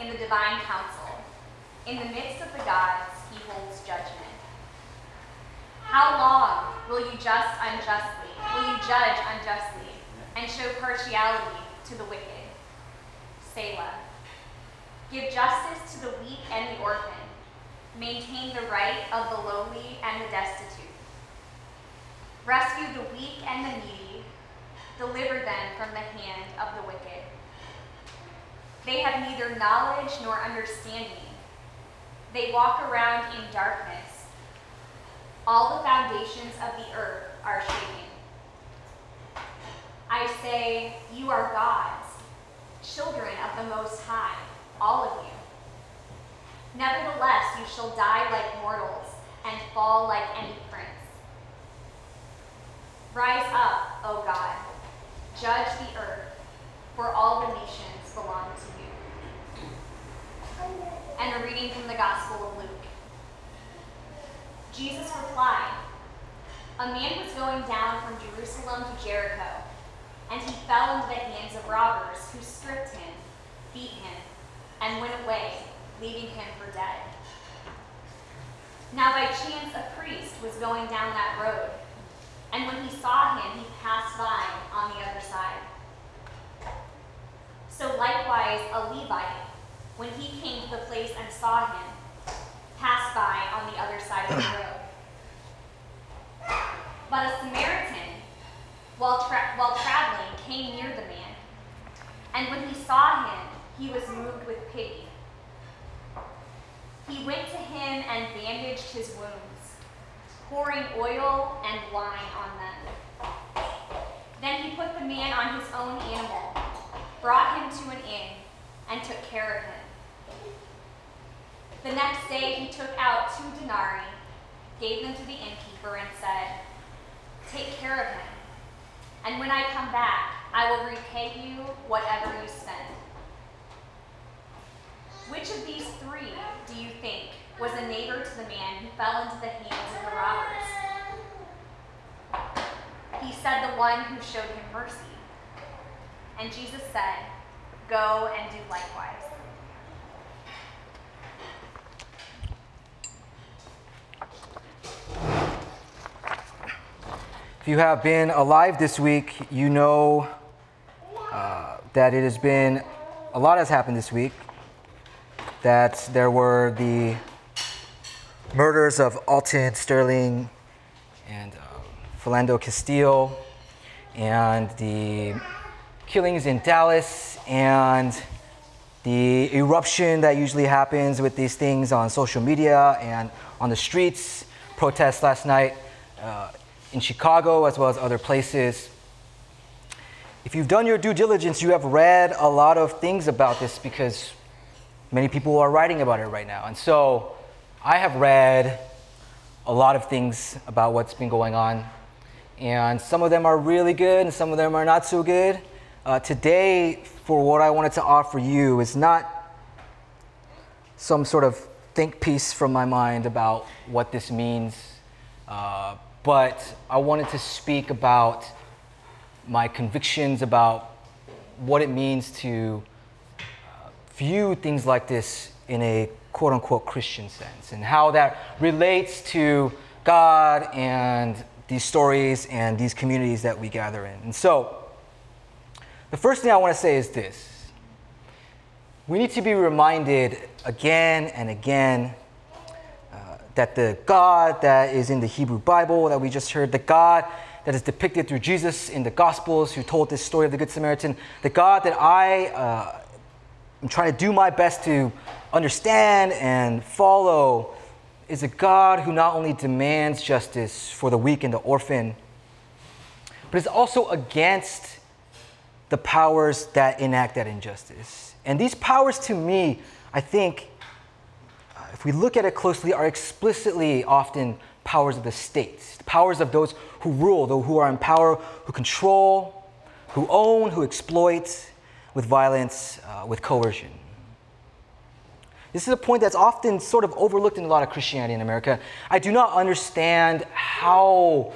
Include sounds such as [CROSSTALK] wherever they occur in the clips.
in the divine council. In the midst of the gods, he holds judgment. How long will you just unjustly, will you judge unjustly, and show partiality to the wicked? Selah. Give justice to the weak and the orphan. Maintain the right of the lowly and the destitute. Rescue the weak and the needy. Deliver them from the hand of the wicked. They have neither knowledge nor understanding. They walk around in darkness. All the foundations of the earth are shaken. I say, You are gods, children of the Most High, all of you. Nevertheless, you shall die like mortals and fall like any prince. Rise up, O God, judge the earth, for all the nations belong to you. And a reading from the Gospel of Luke. Jesus replied, A man was going down from Jerusalem to Jericho, and he fell into the hands of robbers who stripped him, beat him, and went away, leaving him for dead. Now by chance a priest was going down that road, and when he saw him, he passed by on the other side. So likewise a Levite, when he came to the place and saw him, passed by on the other side of the [CLEARS THROAT] road. But a Samaritan, while, tra- while traveling, came near the man, and when he saw him, he was moved with pity. He went to him and bandaged his wounds, pouring oil and wine on them. Then he put the man on his own animal, brought him to an inn, and took care of him. The next day he took out two denarii, gave them to the innkeeper, and said, Take care of him, and when I come back, I will repay you whatever you spend. Which of these three do you think was a neighbor to the man who fell into the hands of the robbers? He said the one who showed him mercy. And Jesus said, Go and do likewise. If you have been alive this week, you know uh, that it has been, a lot has happened this week. That there were the murders of Alton Sterling and um, Philando Castile, and the killings in Dallas, and the eruption that usually happens with these things on social media and on the streets, protests last night. Uh, in Chicago as well as other places. If you've done your due diligence, you have read a lot of things about this because many people are writing about it right now. And so I have read a lot of things about what's been going on. And some of them are really good and some of them are not so good. Uh, today, for what I wanted to offer you, is not some sort of think piece from my mind about what this means. Uh, but I wanted to speak about my convictions about what it means to uh, view things like this in a quote unquote Christian sense and how that relates to God and these stories and these communities that we gather in. And so, the first thing I want to say is this. We need to be reminded again and again that the God that is in the Hebrew Bible that we just heard, the God that is depicted through Jesus in the Gospels, who told this story of the Good Samaritan, the God that I uh, am trying to do my best to understand and follow, is a God who not only demands justice for the weak and the orphan, but is also against the powers that enact that injustice. And these powers, to me, I think, if we look at it closely, are explicitly often powers of the state, powers of those who rule, those who are in power, who control, who own, who exploit with violence, uh, with coercion. This is a point that's often sort of overlooked in a lot of Christianity in America. I do not understand how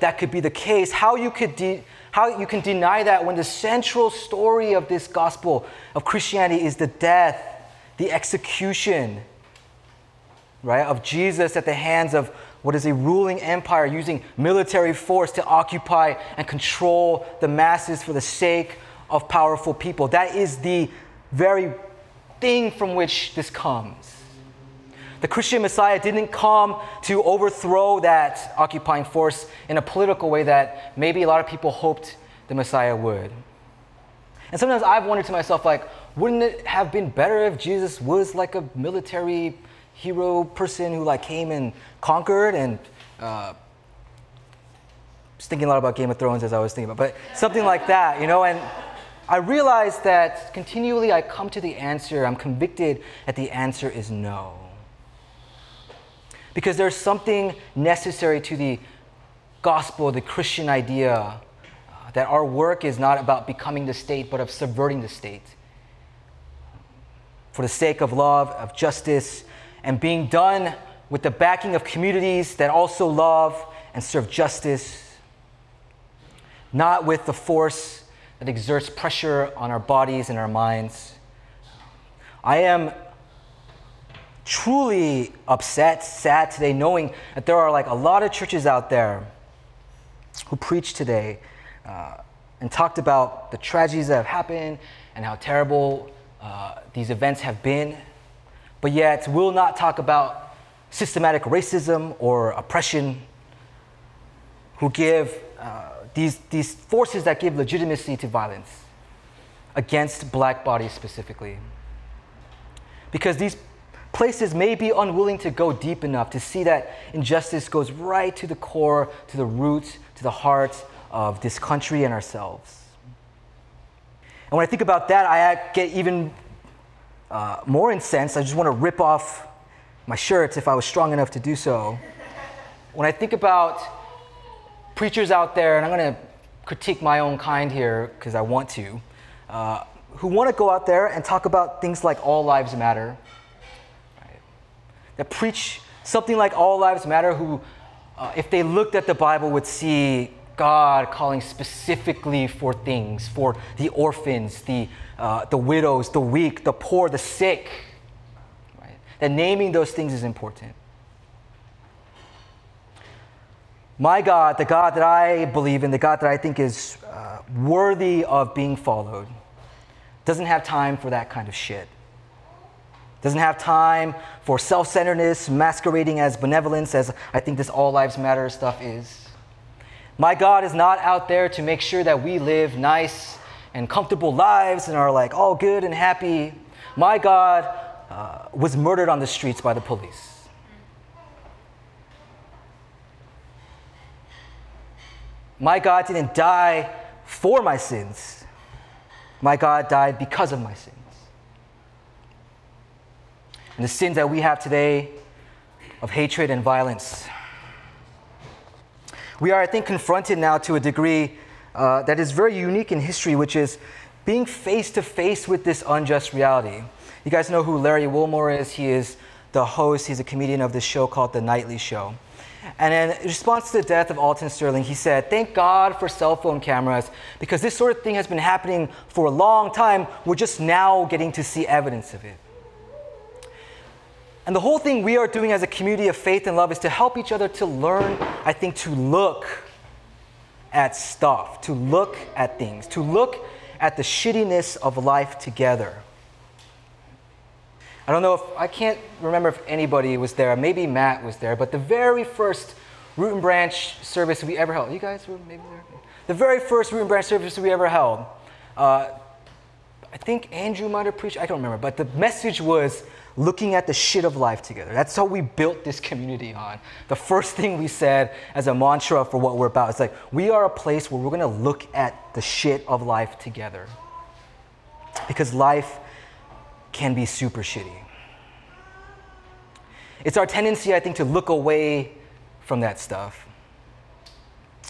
that could be the case, how you could de- how you can deny that when the central story of this gospel of Christianity is the death the execution, right, of Jesus at the hands of what is a ruling empire using military force to occupy and control the masses for the sake of powerful people. That is the very thing from which this comes. The Christian Messiah didn't come to overthrow that occupying force in a political way that maybe a lot of people hoped the Messiah would. And sometimes I've wondered to myself, like, wouldn't it have been better if Jesus was like a military hero person who like came and conquered and uh, was thinking a lot about Game of Thrones as I was thinking about, but something like that, you know, and I realized that continually I come to the answer, I'm convicted that the answer is no. Because there's something necessary to the gospel, the Christian idea, uh, that our work is not about becoming the state, but of subverting the state. For the sake of love, of justice, and being done with the backing of communities that also love and serve justice, not with the force that exerts pressure on our bodies and our minds. I am truly upset, sad today, knowing that there are like a lot of churches out there who preach today uh, and talked about the tragedies that have happened and how terrible uh, these events have been but yet will not talk about systematic racism or oppression, who give uh, these, these forces that give legitimacy to violence against black bodies specifically. Because these places may be unwilling to go deep enough to see that injustice goes right to the core, to the root, to the heart of this country and ourselves. And when I think about that, I get even uh, more incensed, I just want to rip off my shirts if I was strong enough to do so. When I think about preachers out there, and I'm going to critique my own kind here because I want to, uh, who want to go out there and talk about things like all lives matter? That preach something like all lives matter, who, uh, if they looked at the Bible, would see God calling specifically for things, for the orphans, the, uh, the widows, the weak, the poor, the sick. Right? That naming those things is important. My God, the God that I believe in, the God that I think is uh, worthy of being followed, doesn't have time for that kind of shit. Doesn't have time for self centeredness masquerading as benevolence, as I think this all lives matter stuff is. My God is not out there to make sure that we live nice and comfortable lives and are like all good and happy. My God uh, was murdered on the streets by the police. My God didn't die for my sins. My God died because of my sins. And the sins that we have today of hatred and violence we are, I think, confronted now to a degree uh, that is very unique in history, which is being face to face with this unjust reality. You guys know who Larry Wilmore is. He is the host, he's a comedian of this show called The Nightly Show. And in response to the death of Alton Sterling, he said, Thank God for cell phone cameras because this sort of thing has been happening for a long time. We're just now getting to see evidence of it. And the whole thing we are doing as a community of faith and love is to help each other to learn, I think, to look at stuff, to look at things, to look at the shittiness of life together. I don't know if, I can't remember if anybody was there. Maybe Matt was there, but the very first Root and Branch service we ever held, you guys were maybe there? The very first Root and Branch service we ever held, uh, I think Andrew might have preached, I don't remember, but the message was looking at the shit of life together. That's how we built this community on. The first thing we said as a mantra for what we're about is like, we are a place where we're gonna look at the shit of life together. Because life can be super shitty. It's our tendency, I think, to look away from that stuff.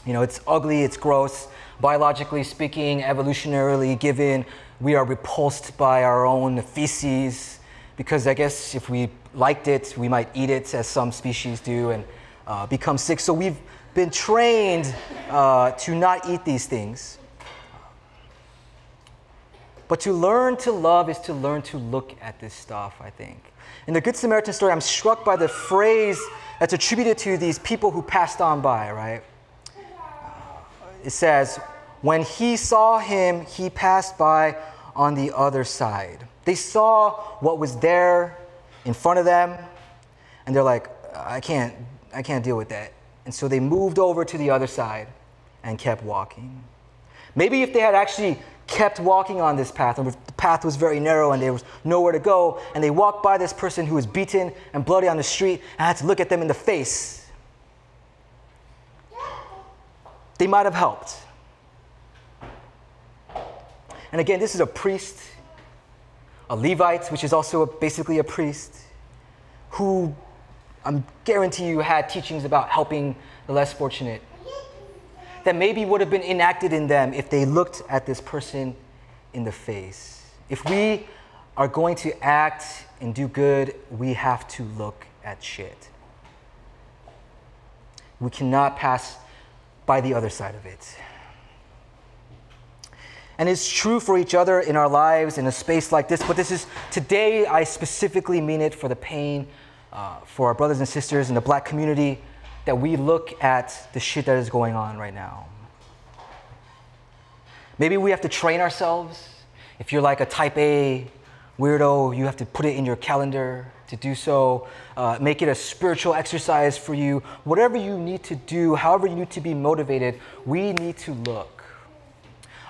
You know, it's ugly, it's gross. Biologically speaking, evolutionarily given, we are repulsed by our own feces because I guess if we liked it, we might eat it as some species do and uh, become sick. So we've been trained uh, to not eat these things. But to learn to love is to learn to look at this stuff, I think. In the Good Samaritan story, I'm struck by the phrase that's attributed to these people who passed on by, right? It says, When he saw him, he passed by on the other side. They saw what was there in front of them, and they're like, I can't, I can't deal with that. And so they moved over to the other side and kept walking. Maybe if they had actually kept walking on this path, and the path was very narrow and there was nowhere to go, and they walked by this person who was beaten and bloody on the street and had to look at them in the face, they might have helped. And again, this is a priest, a Levite, which is also a, basically a priest, who I'm guarantee you had teachings about helping the less fortunate that maybe would have been enacted in them if they looked at this person in the face. If we are going to act and do good, we have to look at shit. We cannot pass by the other side of it. And it's true for each other in our lives in a space like this, but this is today, I specifically mean it for the pain uh, for our brothers and sisters in the black community that we look at the shit that is going on right now. Maybe we have to train ourselves. If you're like a type A weirdo, you have to put it in your calendar to do so. Uh, make it a spiritual exercise for you. Whatever you need to do, however you need to be motivated, we need to look.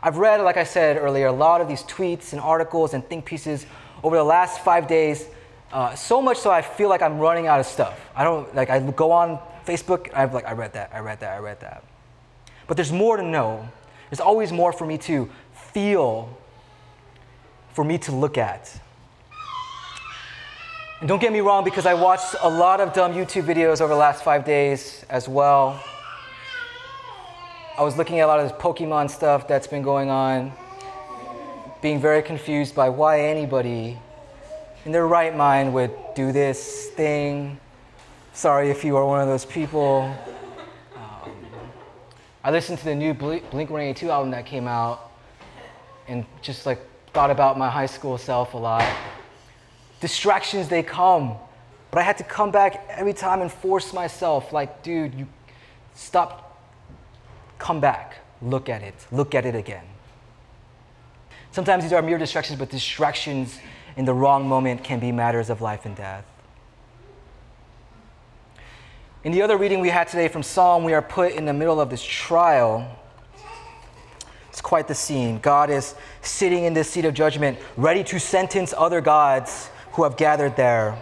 I've read, like I said earlier, a lot of these tweets and articles and think pieces over the last five days. Uh, so much so I feel like I'm running out of stuff. I don't like I go on Facebook. I've like I read that, I read that, I read that. But there's more to know. There's always more for me to feel, for me to look at. And don't get me wrong, because I watched a lot of dumb YouTube videos over the last five days as well. I was looking at a lot of this Pokemon stuff that's been going on, being very confused by why anybody in their right mind would do this thing. Sorry if you are one of those people. Um, I listened to the new Blink 182 album that came out and just like thought about my high school self a lot. Distractions, they come. But I had to come back every time and force myself, like, dude, you stop, come back, look at it, look at it again. Sometimes these are mere distractions, but distractions in the wrong moment can be matters of life and death. In the other reading we had today from Psalm, we are put in the middle of this trial. It's quite the scene. God is sitting in this seat of judgment, ready to sentence other gods who have gathered there.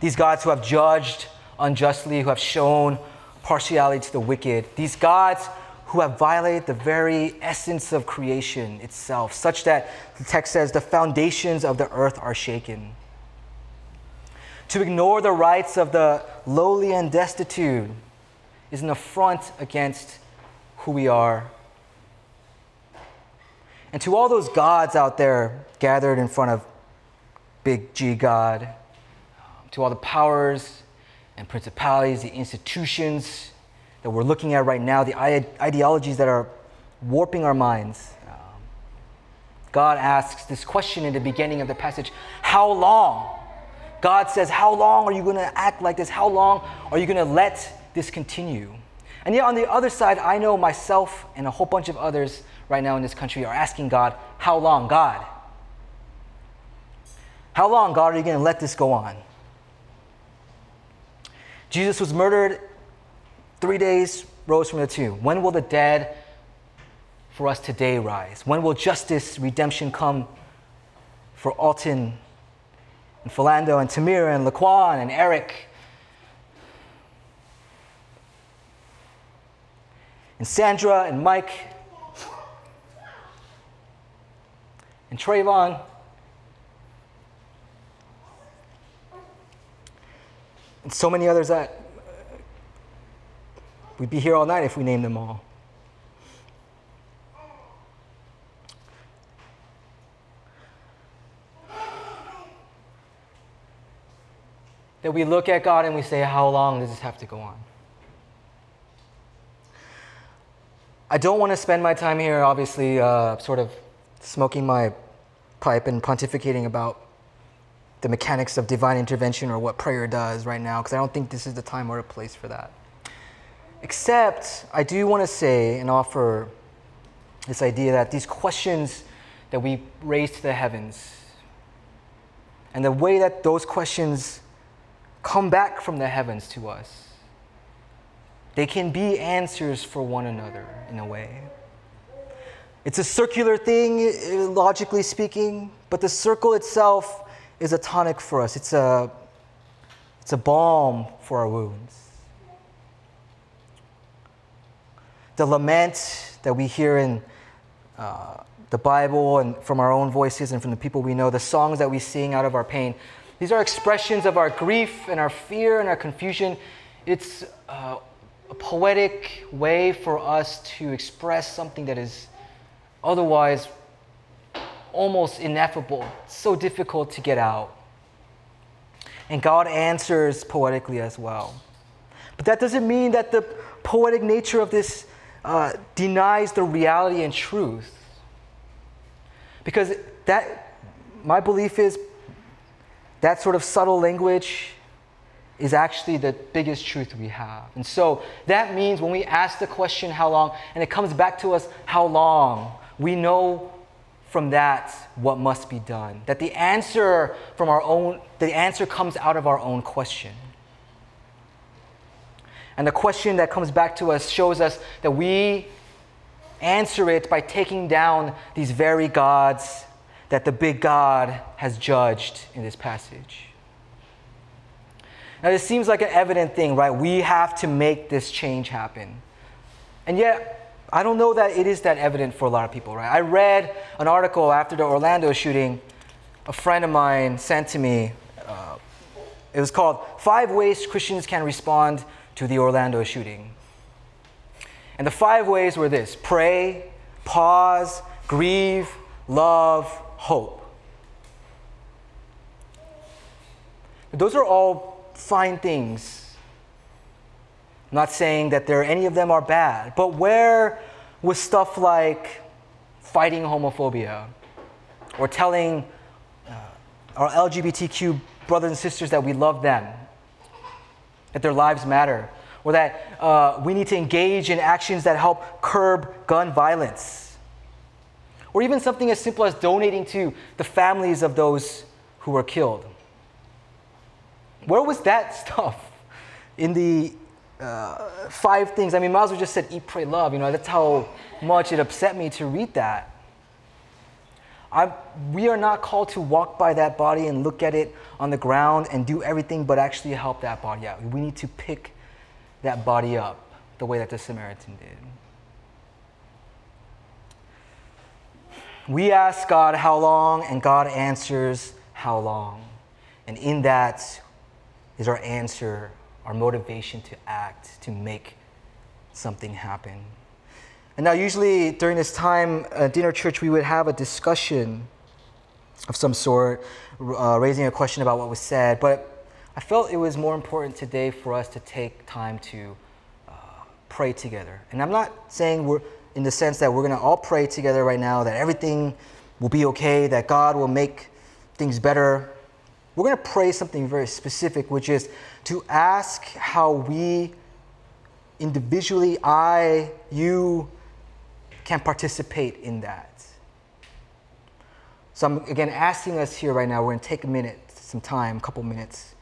These gods who have judged unjustly, who have shown partiality to the wicked. These gods who have violated the very essence of creation itself, such that the text says the foundations of the earth are shaken. To ignore the rights of the lowly and destitute is an affront against who we are. And to all those gods out there gathered in front of Big G God, to all the powers and principalities, the institutions, that we're looking at right now, the ideologies that are warping our minds. Um, God asks this question in the beginning of the passage How long? God says, How long are you going to act like this? How long are you going to let this continue? And yet, on the other side, I know myself and a whole bunch of others right now in this country are asking God, How long, God? How long, God, are you going to let this go on? Jesus was murdered Three days rose from the tomb. When will the dead for us today rise? When will justice, redemption come for Alton and Philando and Tamira and Laquan and Eric? And Sandra and Mike and Trayvon. And so many others that We'd be here all night if we named them all. That we look at God and we say, How long does this have to go on? I don't want to spend my time here, obviously, uh, sort of smoking my pipe and pontificating about the mechanics of divine intervention or what prayer does right now, because I don't think this is the time or a place for that. Except, I do want to say and offer this idea that these questions that we raise to the heavens, and the way that those questions come back from the heavens to us, they can be answers for one another in a way. It's a circular thing, logically speaking, but the circle itself is a tonic for us. It's a, it's a balm for our wounds. The lament that we hear in uh, the Bible and from our own voices and from the people we know, the songs that we sing out of our pain, these are expressions of our grief and our fear and our confusion. It's uh, a poetic way for us to express something that is otherwise almost ineffable, so difficult to get out. And God answers poetically as well. But that doesn't mean that the poetic nature of this uh, denies the reality and truth. Because that, my belief is, that sort of subtle language is actually the biggest truth we have. And so that means when we ask the question, how long, and it comes back to us, how long, we know from that what must be done. That the answer from our own, the answer comes out of our own question. And the question that comes back to us shows us that we answer it by taking down these very gods that the big God has judged in this passage. Now, this seems like an evident thing, right? We have to make this change happen. And yet, I don't know that it is that evident for a lot of people, right? I read an article after the Orlando shooting, a friend of mine sent to me. Uh, it was called Five Ways Christians Can Respond to the Orlando Shooting. And the five ways were this pray, pause, grieve, love, hope. Those are all fine things I'm not saying that there any of them are bad, but where was stuff like fighting homophobia or telling uh, our LGBTQ brothers and sisters that we love them, that their lives matter, or that uh, we need to engage in actions that help curb gun violence, or even something as simple as donating to the families of those who were killed. Where was that [LAUGHS] stuff in the uh, five things. I mean, well just said eat, pray, love. You know, that's how much it upset me to read that. I, we are not called to walk by that body and look at it on the ground and do everything but actually help that body out. We need to pick that body up the way that the Samaritan did. We ask God how long, and God answers how long. And in that is our answer our motivation to act, to make something happen. And now, usually during this time at dinner church, we would have a discussion of some sort, uh, raising a question about what was said. But I felt it was more important today for us to take time to uh, pray together. And I'm not saying we're in the sense that we're going to all pray together right now, that everything will be okay, that God will make things better. We're going to pray something very specific, which is to ask how we individually, I, you, can participate in that. So I'm again asking us here right now, we're going to take a minute, some time, a couple minutes,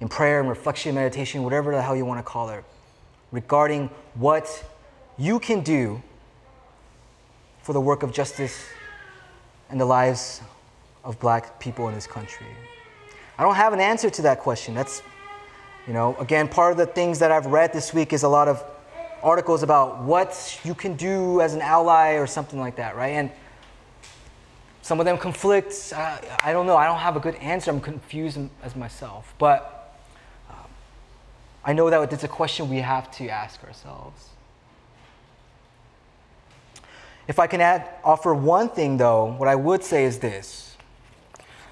in prayer and reflection, meditation, whatever the hell you want to call it, regarding what you can do for the work of justice and the lives of black people in this country. I don't have an answer to that question. That's, you know, again, part of the things that I've read this week is a lot of articles about what you can do as an ally or something like that, right? And some of them conflict. I, I don't know. I don't have a good answer. I'm confused as myself. But um, I know that it's a question we have to ask ourselves. If I can add, offer one thing, though, what I would say is this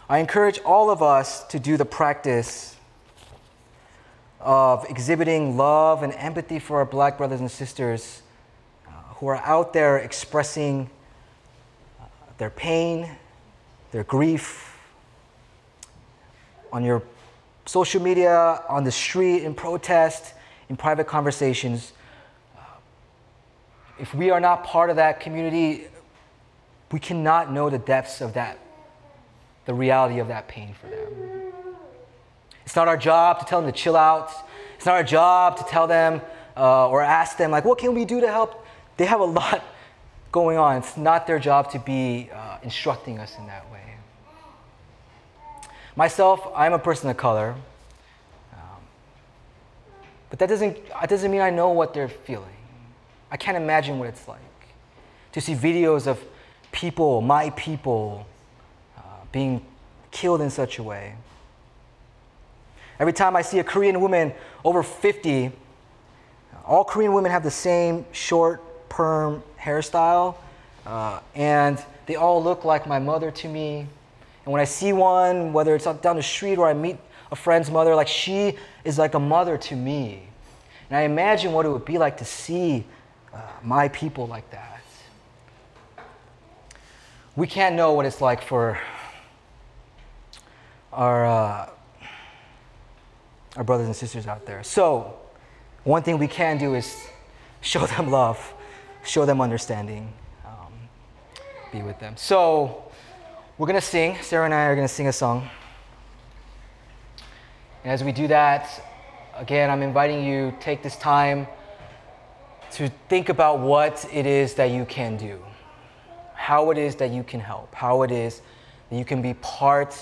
I encourage all of us to do the practice of exhibiting love and empathy for our black brothers and sisters uh, who are out there expressing uh, their pain their grief on your social media, on the street, in protest, in private conversations. Uh, If we are not part of that community, we cannot know the depths of that, the reality of that pain for them. It's not our job to tell them to chill out. It's not our job to tell them uh, or ask them, like, what can we do to help? They have a [LAUGHS] lot going on. It's not their job to be uh, instructing us in that way. Myself, I'm a person of color. Um, but that doesn't, that doesn't mean I know what they're feeling. I can't imagine what it's like to see videos of people, my people, being killed in such a way. Every time I see a Korean woman over 50, all Korean women have the same short perm hairstyle, uh, and they all look like my mother to me. And when I see one, whether it's down the street or I meet a friend's mother, like she is like a mother to me. And I imagine what it would be like to see uh, my people like that. We can't know what it's like for our, uh, our brothers and sisters out there. So, one thing we can do is show them love, show them understanding, um, be with them. So, we're going to sing. Sarah and I are going to sing a song. And as we do that, again, I'm inviting you take this time to think about what it is that you can do, how it is that you can help, how it is that you can be part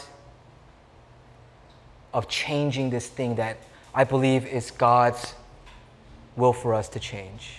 of changing this thing that I believe is God's will for us to change.